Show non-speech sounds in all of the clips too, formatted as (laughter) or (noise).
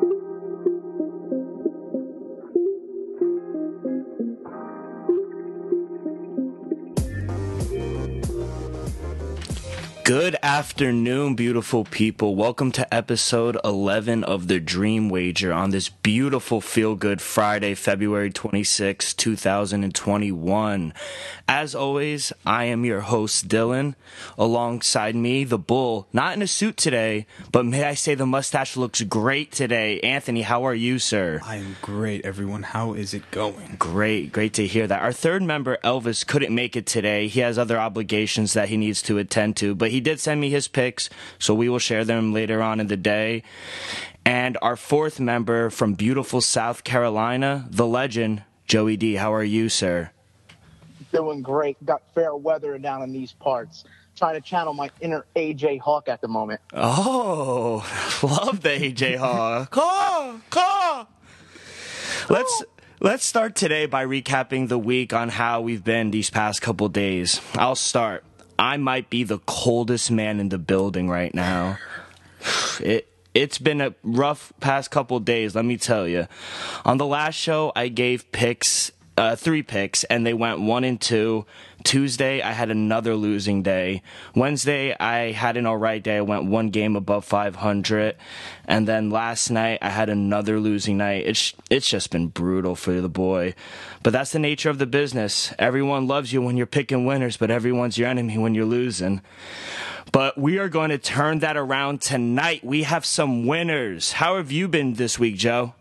Thank you. Good afternoon, beautiful people. Welcome to episode 11 of The Dream Wager on this beautiful feel good Friday, February 26, 2021. As always, I am your host, Dylan. Alongside me, the bull, not in a suit today, but may I say the mustache looks great today. Anthony, how are you, sir? I am great, everyone. How is it going? Great, great to hear that. Our third member, Elvis, couldn't make it today. He has other obligations that he needs to attend to, but he did send me his picks, so we will share them later on in the day. And our fourth member from beautiful South Carolina, the legend, Joey D. How are you, sir? Doing great. Got fair weather down in these parts. Trying to channel my inner AJ Hawk at the moment. Oh, (laughs) love the AJ (laughs) Hawk. Caw, caw. Let's let's start today by recapping the week on how we've been these past couple days. I'll start. I might be the coldest man in the building right now. It it's been a rough past couple days, let me tell you. On the last show, I gave picks, uh, three picks, and they went one and two. Tuesday, I had another losing day. Wednesday, I had an alright day. I went one game above 500. And then last night, I had another losing night. It's, it's just been brutal for the boy. But that's the nature of the business. Everyone loves you when you're picking winners, but everyone's your enemy when you're losing. But we are going to turn that around tonight. We have some winners. How have you been this week, Joe?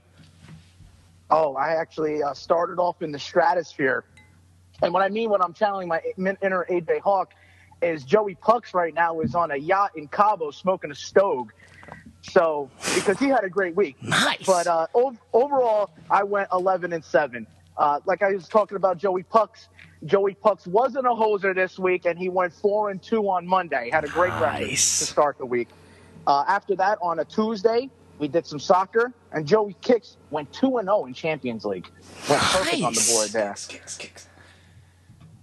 Oh, I actually uh, started off in the stratosphere. And what I mean when I'm channeling my inner AJ Hawk is Joey Pucks right now is on a yacht in Cabo smoking a stove. So because he had a great week. Nice. But uh, ov- overall, I went 11 and seven. Uh, like I was talking about Joey Pucks. Joey Pucks wasn't a hoser this week, and he went four and two on Monday. Had a great record to start the week. Uh, after that, on a Tuesday, we did some soccer, and Joey Kicks went two and zero in Champions League. Went perfect on the board there.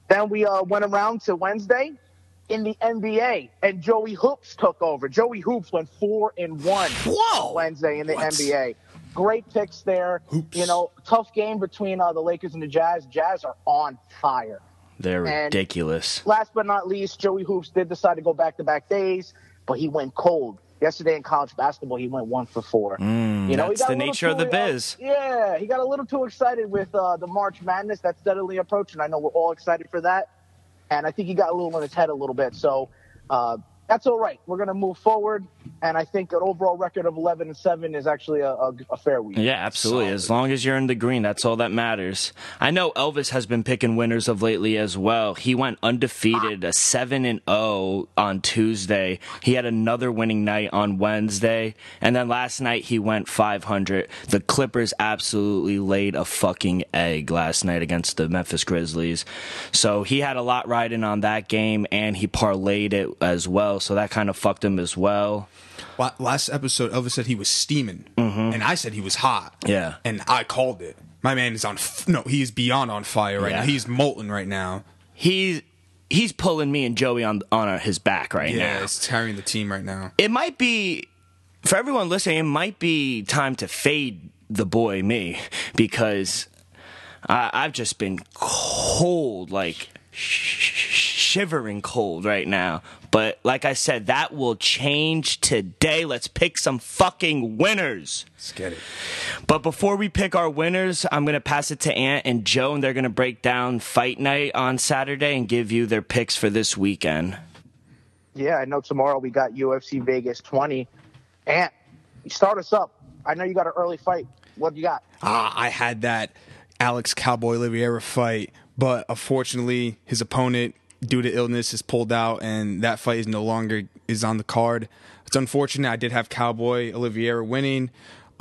Then we uh, went around to Wednesday in the NBA, and Joey Hoops took over. Joey Hoops went four and one Whoa! Wednesday in the What? NBA. Great picks there. Hoops. You know, tough game between uh, the Lakers and the Jazz. Jazz are on fire. They're And- ridiculous. Last but not least, Joey Hoops did decide to go back to back days, but he went cold. Yesterday in college basketball, he went one for four. Mm, you know, he the nature of the uh, biz. yeah, he got a little too excited with uh, the March Madness that's steadily approaching. I know we're all excited for that, and I think he got a little in his head a little bit. So uh, that's all right. We're gonna move forward, and I think an overall record of 11 and seven is actually a, a, a fair week. Yeah, absolutely. As long as you're in the green, that's all that matters. I know Elvis has been picking winners of lately as well. He went undefeated, a 7 and 0 on Tuesday. He had another winning night on Wednesday, and then last night he went 500. The Clippers absolutely laid a fucking egg last night against the Memphis Grizzlies. So he had a lot riding on that game and he parlayed it as well, so that kind of fucked him as well. La- Last episode, Elvis said he was steaming, and I said he was hot. Mm-hmm. Yeah. and I called it. My man is on. F- no, he is beyond on fire right Yeah. now. He's molten right now. He's he's pulling me and Joey on on his back right Yeah, now. Yeah, he's carrying the team right now. It might be for everyone listening. It might be time to fade the boy me because I, I've just been cold, like shivering cold right now. But like I said, that will change today. Let's pick some fucking winners. Let's get it. But before we pick our winners, I'm going to pass it to Ant and Joe, and they're going to break down fight night on Saturday and give you their picks for this weekend. Yeah, I know tomorrow we got UFC Vegas 20. And start us up. I know you got an early fight. What do you got? Ah, I had that Alex Cowboy Oliveira fight, but unfortunately, his opponent, due to illness, is pulled out, and that fight is no longer is on the card. It's unfortunate. I did have Cowboy Oliveira winning,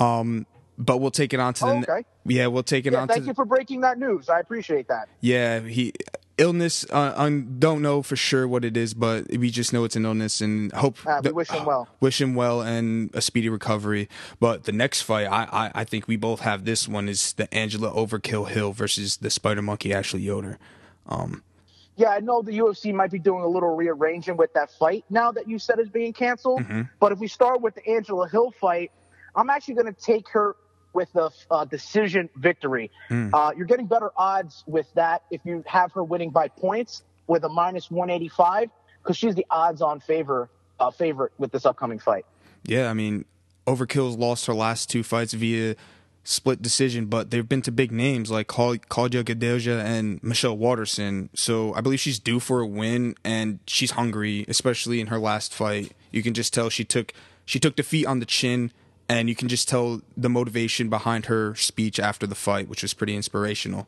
um, but we'll take it on to the. Oh, okay. Yeah, we'll take it Yeah, on to. thank the- you for breaking that news. I appreciate that. Yeah, he illness. Uh, un, don't know for sure what it is, but we just know it's an illness, and hope Uh, we wish him well. (sighs) Wish him well and a speedy recovery. But the next fight, I, I I think we both have this one is the Angela Overkill Hill versus the Spider Monkey Ashley Yoder. Um, Yeah, I know the UFC might be doing a little rearranging with that fight now that you said it's being canceled. Mm-hmm. But if we start with the Angela Hill fight, I'm actually going to take her with a uh, decision victory. Uh, you're getting better odds with that if you have her winning by points with a minus 185 because she's the odds-on favor uh, favorite with this upcoming fight. Yeah, I mean, Overkill's lost her last two fights via split decision, but they've been to big names like Claudia Gadelha and Michelle Waterson. So I believe she's due for a win, and she's hungry, especially in her last fight. You can just tell she took she took defeat on the chin, and you can just tell the motivation behind her speech after the fight, which was pretty inspirational.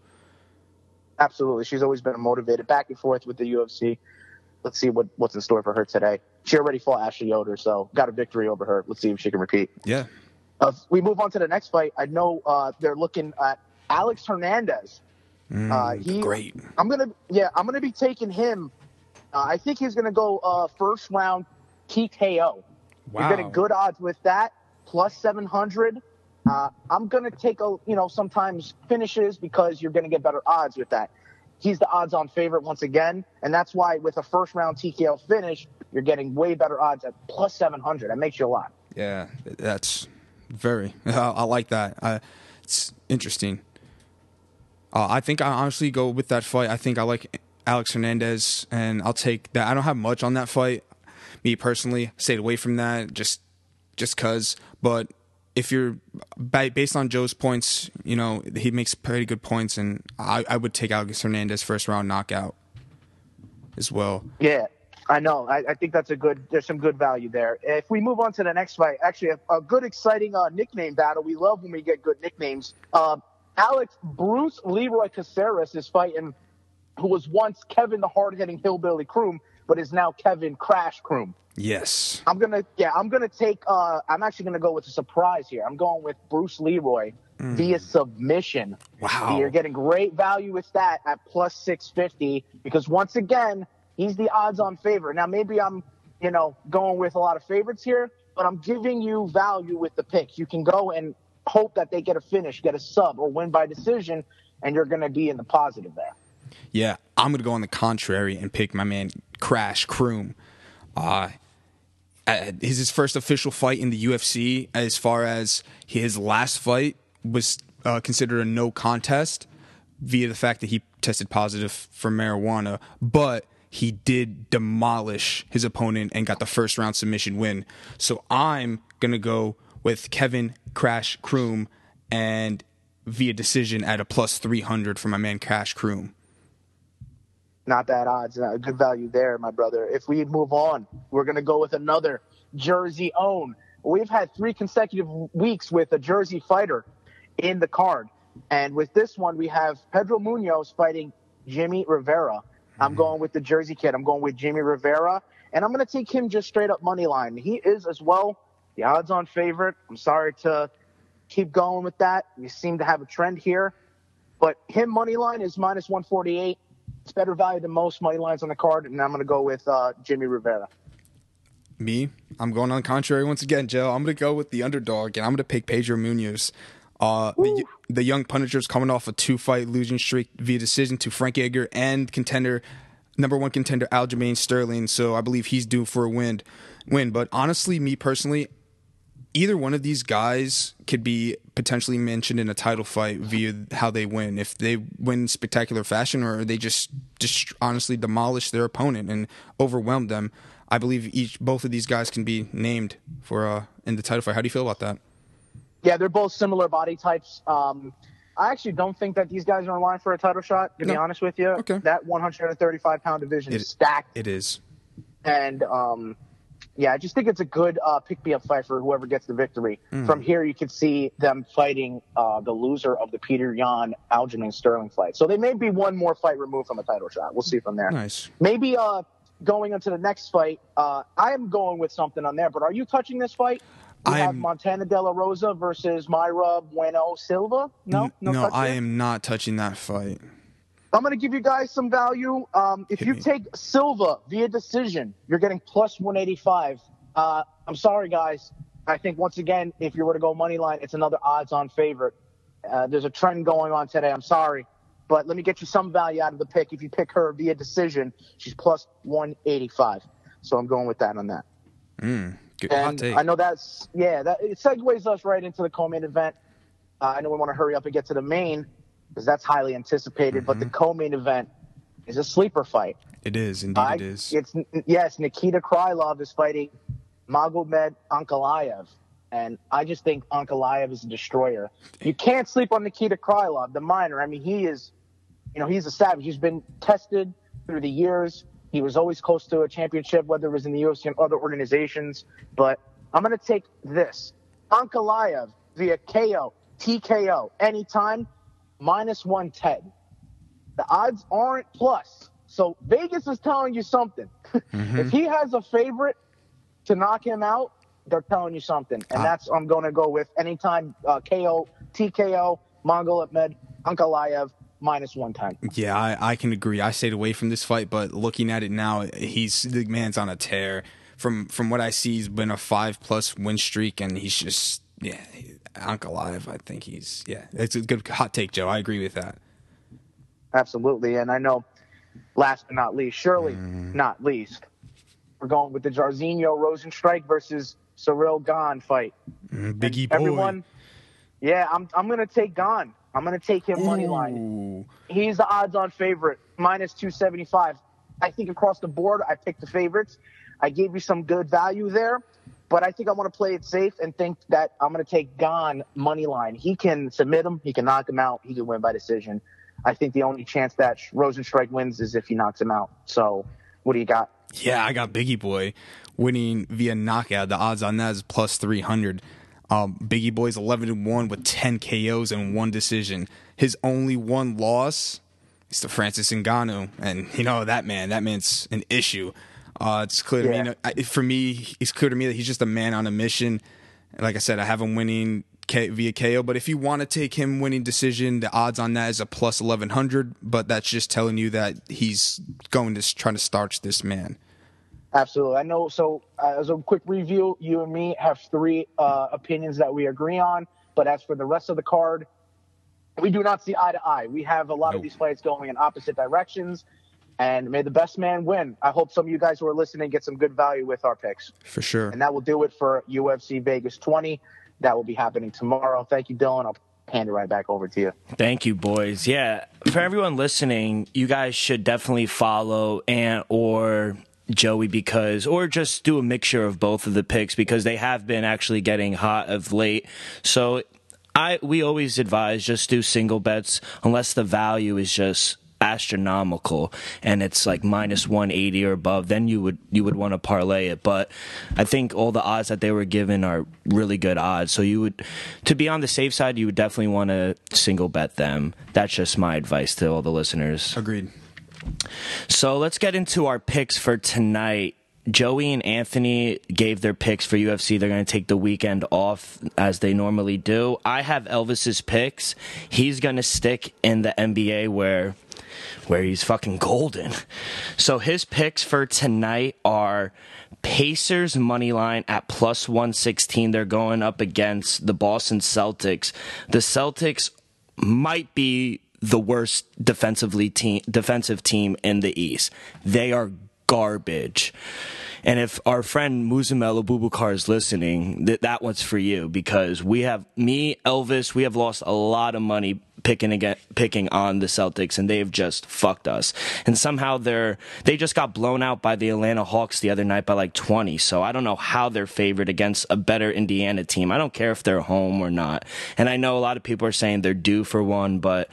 Absolutely, she's always been motivated back and forth with the UFC. Let's see what, what's in store for her today. She already fought Ashley Yoder, so got a victory over her. Let's see if she can repeat. Yeah. Uh, we move on to the next fight. I know uh, they're looking at Alex Hernandez. Mm, Uh, he- great. I'm gonna, yeah, I'm gonna be taking him. Uh, I think he's gonna go uh, first round TKO. Wow. You're getting good odds with that, plus 700. Uh, I'm gonna take a, you know, sometimes finishes because you're gonna get better odds with that. He's the odds-on favorite once again, and that's why with a first round TKO finish, you're getting way better odds at plus 700. That makes you a lot. Yeah, that's very. (laughs) I, like that. It's interesting. Uh, I think I honestly go with that fight. I think I like Alex Hernandez, and I'll take that. I don't have much on that fight. Me personally, stayed away from that just just cause. But if you're based on Joe's points, you know he makes pretty good points, and I, I would take Alex Hernandez first round knockout as well. Yeah, I know. I, I think that's a good. There's some good value there. If we move on to the next fight, actually a, a good, exciting uh, nickname battle. We love when we get good nicknames. Uh, Alex Bruce Leroy Caceres is fighting, who was once Kevin the hard-hitting hillbilly Croom, but is now Kevin Crash Croom. Yes. I'm gonna, yeah, I'm gonna take. Uh, I'm actually gonna go with a surprise here. I'm going with Bruce Leroy via submission. Wow. You're getting great value with that at plus 650 because once again, he's the odds on favorite. Now, maybe I'm, you know, going with a lot of favorites here, but I'm giving you value with the pick. You can go and hope that they get a finish, get a sub, or win by decision, and you're going to be in the positive there. Yeah, I'm gonna go on the contrary and pick my man Crash Croom. Uh, uh, his his first official fight in the UFC, as far as his last fight was uh, considered a no contest via the fact that he tested positive for marijuana, but he did demolish his opponent and got the first round submission win. So I'm gonna go with Kevin Crash Croom and via decision at a plus 300 for my man Crash Croom. Not bad odds. Uh, good value there, my brother. If we move on, we're going to go with another Jersey own. We've had three consecutive weeks with a Jersey fighter in the card. And with this one, we have Pedro Munhoz fighting Jimmy Rivera. I'm going with the Jersey kid. I'm going with Jimmy Rivera. And I'm going to take him just straight up money line. He is as well the odds on favorite. I'm sorry to keep going with that. We seem to have a trend here. But him money line is minus 148. It's better value than most money lines on the card, and I'm going to go with uh, Jimmy Rivera. Me, I'm going on the contrary once again, Joe. I'm going to go with the underdog, and I'm going to pick Pedro Munhoz. Uh, the, the young Punisher's coming off a two fight losing streak via decision to Frank Edgar and contender, number one contender Aljamain Sterling. So I believe he's due for a win. Win, but honestly, me personally, either one of these guys could be potentially mentioned in a title fight via how they win. If they win in spectacular fashion or they just just honestly demolish their opponent and overwhelm them, I believe each both of these guys can be named for uh in the title fight. How do you feel about that? Yeah, they're both similar body types. Um, I actually don't think that these guys are in line for a title shot, to be honest with you. Okay. That 135 pound division It- is stacked. It is. And um, yeah, I just think it's a good uh, pick me up fight for whoever gets the victory. Mm. From here, you can see them fighting uh, the loser of the Petr Yan Aljamain Sterling fight. So they may be one more fight removed from a title shot. We'll see from there. Nice. Maybe uh, going into the next fight, uh, I am going with something on there. But are you touching this fight? We have Montana De La Rosa versus Mayra Bueno Silva. No, no, no, I am not touching that fight. I'm going to give you guys some value. Um, if Hit you me. take Silva via decision, you're getting plus 185. Uh, I'm sorry, guys. I think once again, if you were to go money line, it's another odds-on favorite. Uh, there's a trend going on today. I'm sorry, but let me get you some value out of the pick. If you pick her via decision, she's plus 185. So I'm going with that on that. Good, hot And take. I know that's yeah. That it segues us right into the co-main event. Uh, I know we want to hurry up and get to the main because that's highly anticipated. But the Mm-hmm. co-main event is a sleeper fight. It is indeed. I- it is. It's yes, Nikita Krylov is fighting Magomed Ankalaev, and I just think Ankalaev is a destroyer. You can't sleep on Nikita Krylov, the minor. I mean, he is, you know, he's a savage. He's been tested through the years. He was always close to a championship, whether it was in the UFC and other organizations. But I'm going to take this Ankalaev via KO, TKO, anytime, minus 110 the odds aren't plus. So Vegas is telling you something. (laughs) if he has a favorite to knock him out, they're telling you something, and Ah. that's I'm going to go with anytime uh, KO, TKO, Magomed, Ankalaev minus one ten. Yeah, I, I can agree. I stayed away from this fight, but looking at it now, he's the man's on a tear. From from what I see, he's been a five plus win streak, and he's just yeah, Ankalaev. I think he's yeah. It's a good hot take, Joe. I agree with that. Absolutely, and I know. Last but not least, surely mm. not least, we're going with the Jairzinho Rozenstruik versus Ciryl Gane fight. Mm, Biggie boy. Everyone, yeah, I'm I'm gonna take Gahn. I'm gonna take him money line. He's the odds-on favorite, minus 275. I think across the board, I picked the favorites. I gave you some good value there, but I think I want to play it safe and think that I'm going to take Gane money line. He can submit him, he can knock him out, he can win by decision. I think the only chance that Rozenstruik wins is if he knocks him out. So, what do you got? Yeah, I got Biggie Boy winning via knockout. The odds on that is plus 300. Um, Biggie Boy's 11 and 1 with 10 KOs and one decision. His only one loss is to Francis Ngannou. And, you know, that man, that man's an issue. Uh, it's clear to Yeah. me, for me, it's clear to me that he's just a man on a mission. Like I said, I have him winning K- via KO. But if you want to take him winning decision, the odds on that is a plus 1100. But that's just telling you that he's going to s- try to starch this man. Absolutely. I know. So, uh, as a quick review, you and me have three uh, opinions that we agree on. But as for the rest of the card, we do not see eye to eye. We have a lot of these fights going in opposite directions. And may the best man win. I hope some of you guys who are listening get some good value with our picks. For sure. And that will do it for UFC Vegas 20. That will be happening tomorrow. Thank you, Dylan. I'll hand it right back over to you. Thank you, boys. Yeah, for everyone listening, you guys should definitely follow and or Joey because, or just do a mixture of both of the picks because they have been actually getting hot of late. So, I we always advise just do single bets unless the value is just astronomical and it's like minus 180 or above then you would you would want to parlay it but i think all the odds that they were given are really good odds so you would to be on the safe side you would definitely want to single bet them that's just my advice to all the listeners Agreed. so let's get into our picks for tonight. Joey and Anthony gave their picks for UFC. They're going to take the weekend off as they normally do. I have Elvis's picks. He's going to stick in the NBA where where he's fucking golden. So his picks for tonight are Pacers money line at plus 116. They're going up against the Boston Celtics. The Celtics might be the worst defensively team defensive team in the East. They are garbage. And if our friend Muzamel Abubakar is listening, th- that one's for you because we have me, Elvis, we have lost a lot of money picking again, picking on the Celtics, and they have just fucked us. And somehow they're they just got blown out by the Atlanta Hawks the other night by like 20. So I don't know how they're favored against a better Indiana team. I don't care if they're home or not. And I know a lot of people are saying they're due for one, but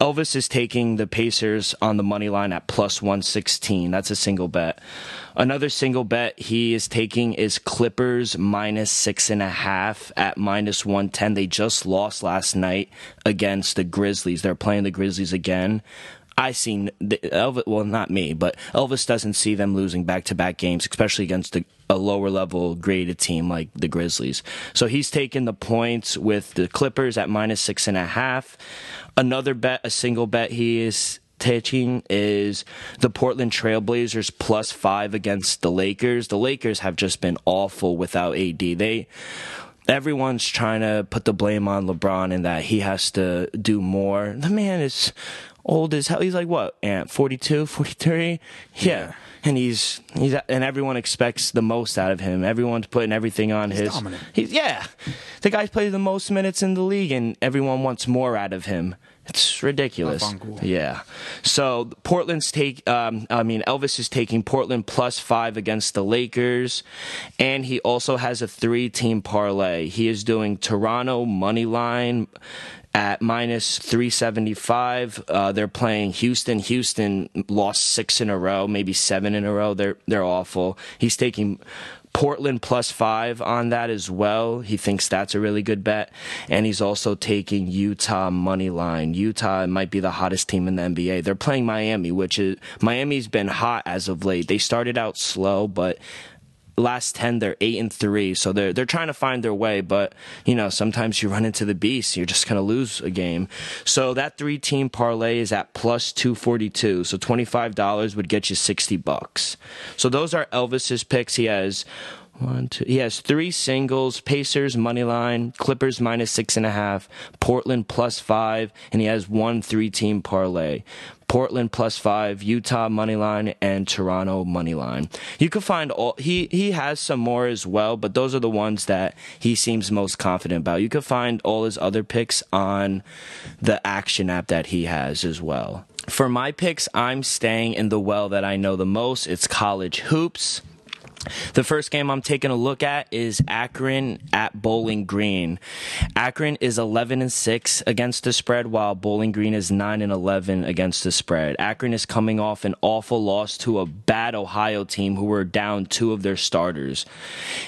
Elvis is taking the Pacers on the money line at plus 116. That's a single bet. Another single bet he is taking is Clippers minus six and a half at minus 110. They just lost last night against the Grizzlies. They're playing the Grizzlies again. I seen the, Elvis, well, not me, but Elvis doesn't see them losing back to back games, especially against a, a lower level graded team like the Grizzlies. So he's taking the points with the Clippers at minus six and a half. Another bet, a single bet he is taking is the Portland Trailblazers plus five against the Lakers. The Lakers have just been awful without AD. They everyone's trying to put the blame on LeBron and that he has to do more. The man is old as hell. He's like what, Ant? 42, 43? Yeah. And he's he's and everyone expects the most out of him. Everyone's putting everything on He's his. dominant. He's yeah. The guy's played the most minutes in the league, and everyone wants more out of him. It's ridiculous. Not fun, cool. Yeah. So Portland's take. Um, I mean, Elvis is taking Portland plus five against the Lakers, and he also has a three-team parlay. He is doing Toronto money line at minus 375 uh, they're playing houston houston lost six in a row maybe seven in a row they're they're awful he's taking Portland plus five on that as well. He thinks that's a really good bet. And he's also taking Utah money line. Utah might be the hottest team in the NBA. They're playing Miami, which is Miami's been hot as of late. They started out slow, but last 10 they're 8 and 3 so they're they're trying to find their way but you know sometimes you run into the beast you're just going to lose a game so that three team parlay is at plus 242 so $25 would get you 60 bucks so those are Elvis's picks he has one, two. He has three singles: Pacers money line, Clippers minus six and a half, Portland plus five, and he has one three-team parlay. Portland plus five, Utah money line, and Toronto money line. You can find all he he has some more as well, but those are the ones that he seems most confident about. You can find all his other picks on the action app that he has as well. For my picks, I'm staying in the well that I know the most. It's college hoops. The first game I'm taking a look at is Akron at Bowling Green. Akron is 11 and 6 against the spread while Bowling Green is 9 and 11 against the spread. Akron is coming off an awful loss to a bad Ohio team who were down two of their starters.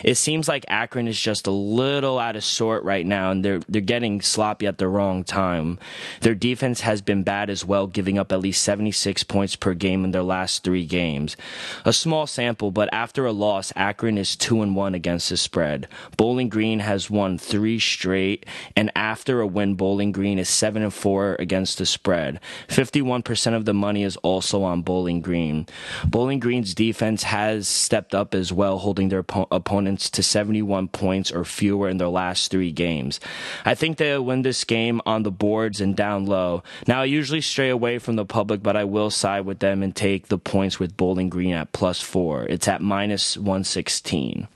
It seems like Akron is just a little out of sort right now and they're they're getting sloppy at the wrong time. Their defense has been bad as well, giving up at least 76 points per game in their last 3 games. A small sample, but after a loss, Akron is 2 and 1 against the spread. Bowling Green has won 3 straight and after a win Bowling Green is 7 and 4 against the spread. 51% of the money is also on Bowling Green. Bowling Green's defense has stepped up as well, holding their oppo- opponents to 71 points or fewer in their last 3 games. I think they'll win this game on the boards and down low. Now, I usually stray away from the public, but I will side with them and take the points with Bowling Green at plus 4. It's at minus 116.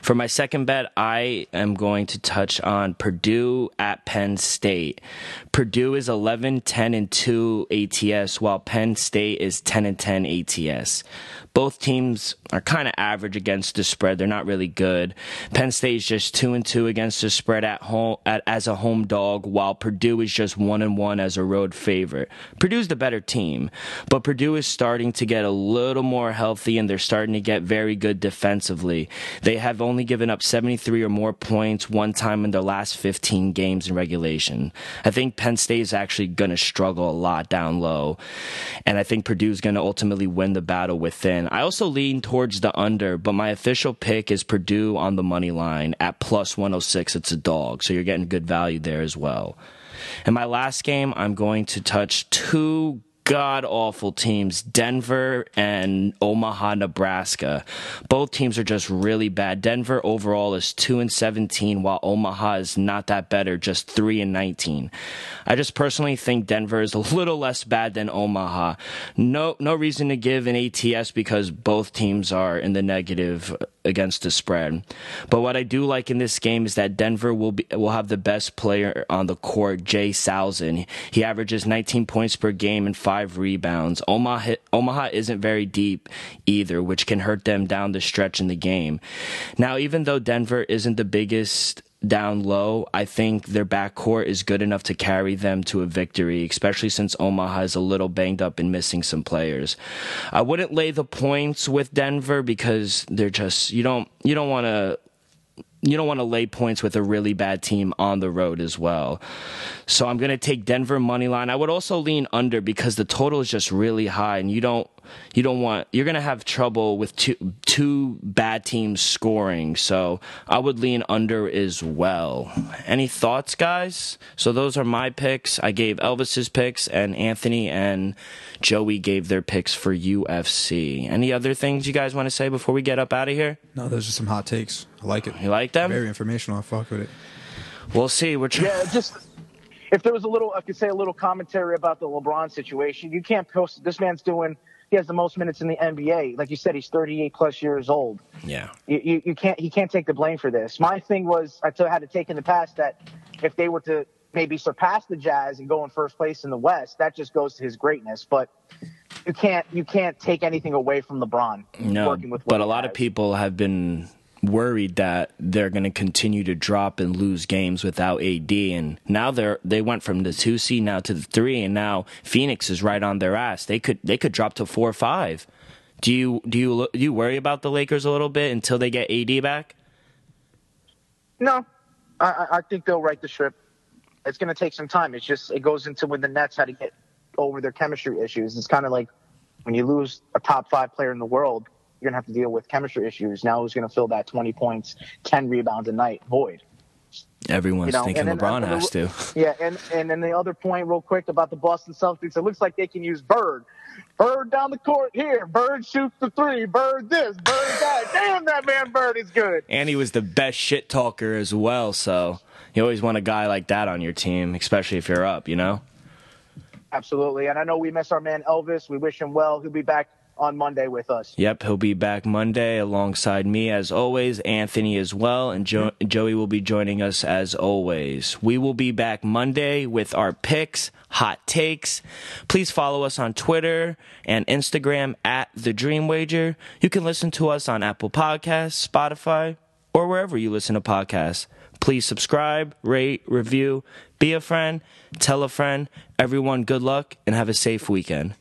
For my second bet, I am going to touch on Purdue at Penn State. Purdue is 11 10 and 2 ATS while Penn State is 10 and 10 ATS. Both teams are kind of average against the spread. They're not really good. Penn State is just 2 and 2 against the spread at home at, as a home dog while Purdue is just 1 and 1 as a road favorite. Purdue's the better team, but Purdue is starting to get a little more healthy and they're starting to get very good defensively. They have only given up 73 or more points one time in their last 15 games in regulation. I think Penn State is actually going to struggle a lot down low, and I think Purdue's going to ultimately win the battle within. I also lean towards the under, but my official pick is Purdue on the money line at plus 106. It's a dog, so you're getting good value there as well. In my last game, I'm going to touch two god awful teams Denver and Omaha, Nebraska. Both teams are just really bad. Denver overall is 2 and 17 while Omaha is not that better, just 3 and 19. I just personally think Denver is a little less bad than Omaha. No no reason to give an ATS because both teams are in the negative against the spread. But what I do like in this game is that Denver will be will have the best player on the court, Jay Salzin. He averages 19 points per game and 5 rebounds. Omaha Omaha isn't very deep either, which can hurt them down the stretch in the game. Now, even though Denver isn't the biggest down low, I think their backcourt is good enough to carry them to a victory, especially since Omaha is a little banged up and missing some players. I wouldn't lay the points with Denver because they're just you don't you don't want to you don't want to lay points with a really bad team on the road as well. So I'm going to take Denver money line. I would also lean under because the total is just really high and you don't you don't want you're going to have trouble with two two bad teams scoring. So I would lean under as well. Any thoughts guys? So those are my picks. I gave Elvis's picks and Anthony and Joey gave their picks for UFC. Any other things you guys want to say before we get up out of here? No, those are some hot takes. I like it. You like them? Very informational. I fuck with it. We'll see. We're trying. Yeah, just if there was a little, I could say a little commentary about the LeBron situation. You can't post. This man's doing. He has the most minutes in the NBA. Like you said, he's 38 plus years old. Yeah. You, you, you can't. He can't take the blame for this. My thing was, I had to take in the past that if they were to maybe surpass the Jazz and go in first place in the West, that just goes to his greatness. But you can't. You can't take anything away from LeBron. No, working with what but a he lot of people have been worried that they're going to continue to drop and lose games without AD, and now they're they went from the two seed now to the three, and now Phoenix is right on their ass. They could they could drop to four or five. Do you do you do you worry about the Lakers a little bit until they get AD back? No, I, I- think they'll right the ship. It's going to take some time. It's just it goes into when the Nets had to get over their chemistry issues. It's kind of like when you lose a top five player in the world, you're going to have to deal with chemistry issues. Now who's going to fill that 20 points, 10 rebounds a night void? Everyone's You know, thinking then, LeBron uh, has to. (laughs) Yeah, and and then the other point, real quick, about the Boston Celtics. It looks like they can use Bird. Bird down the court here. Bird shoots the three. Bird this. Bird that. Damn, that man Bird is good. And he was the best shit talker as well, so you always want a guy like that on your team, especially if you're up, you know? Absolutely. And I know we miss our man Elvis. We wish him well. He'll be back on Monday with us. Yep, he'll be back Monday alongside me as always, Anthony as well, and jo- Joey will be joining us as always. We will be back Monday with our picks, hot takes. Please follow us on Twitter and Instagram at The Dream Wager. You can listen to us on Apple Podcasts, Spotify, or wherever you listen to podcasts. Please subscribe, rate, review, be a friend, tell a friend. Everyone, good luck and have a safe weekend.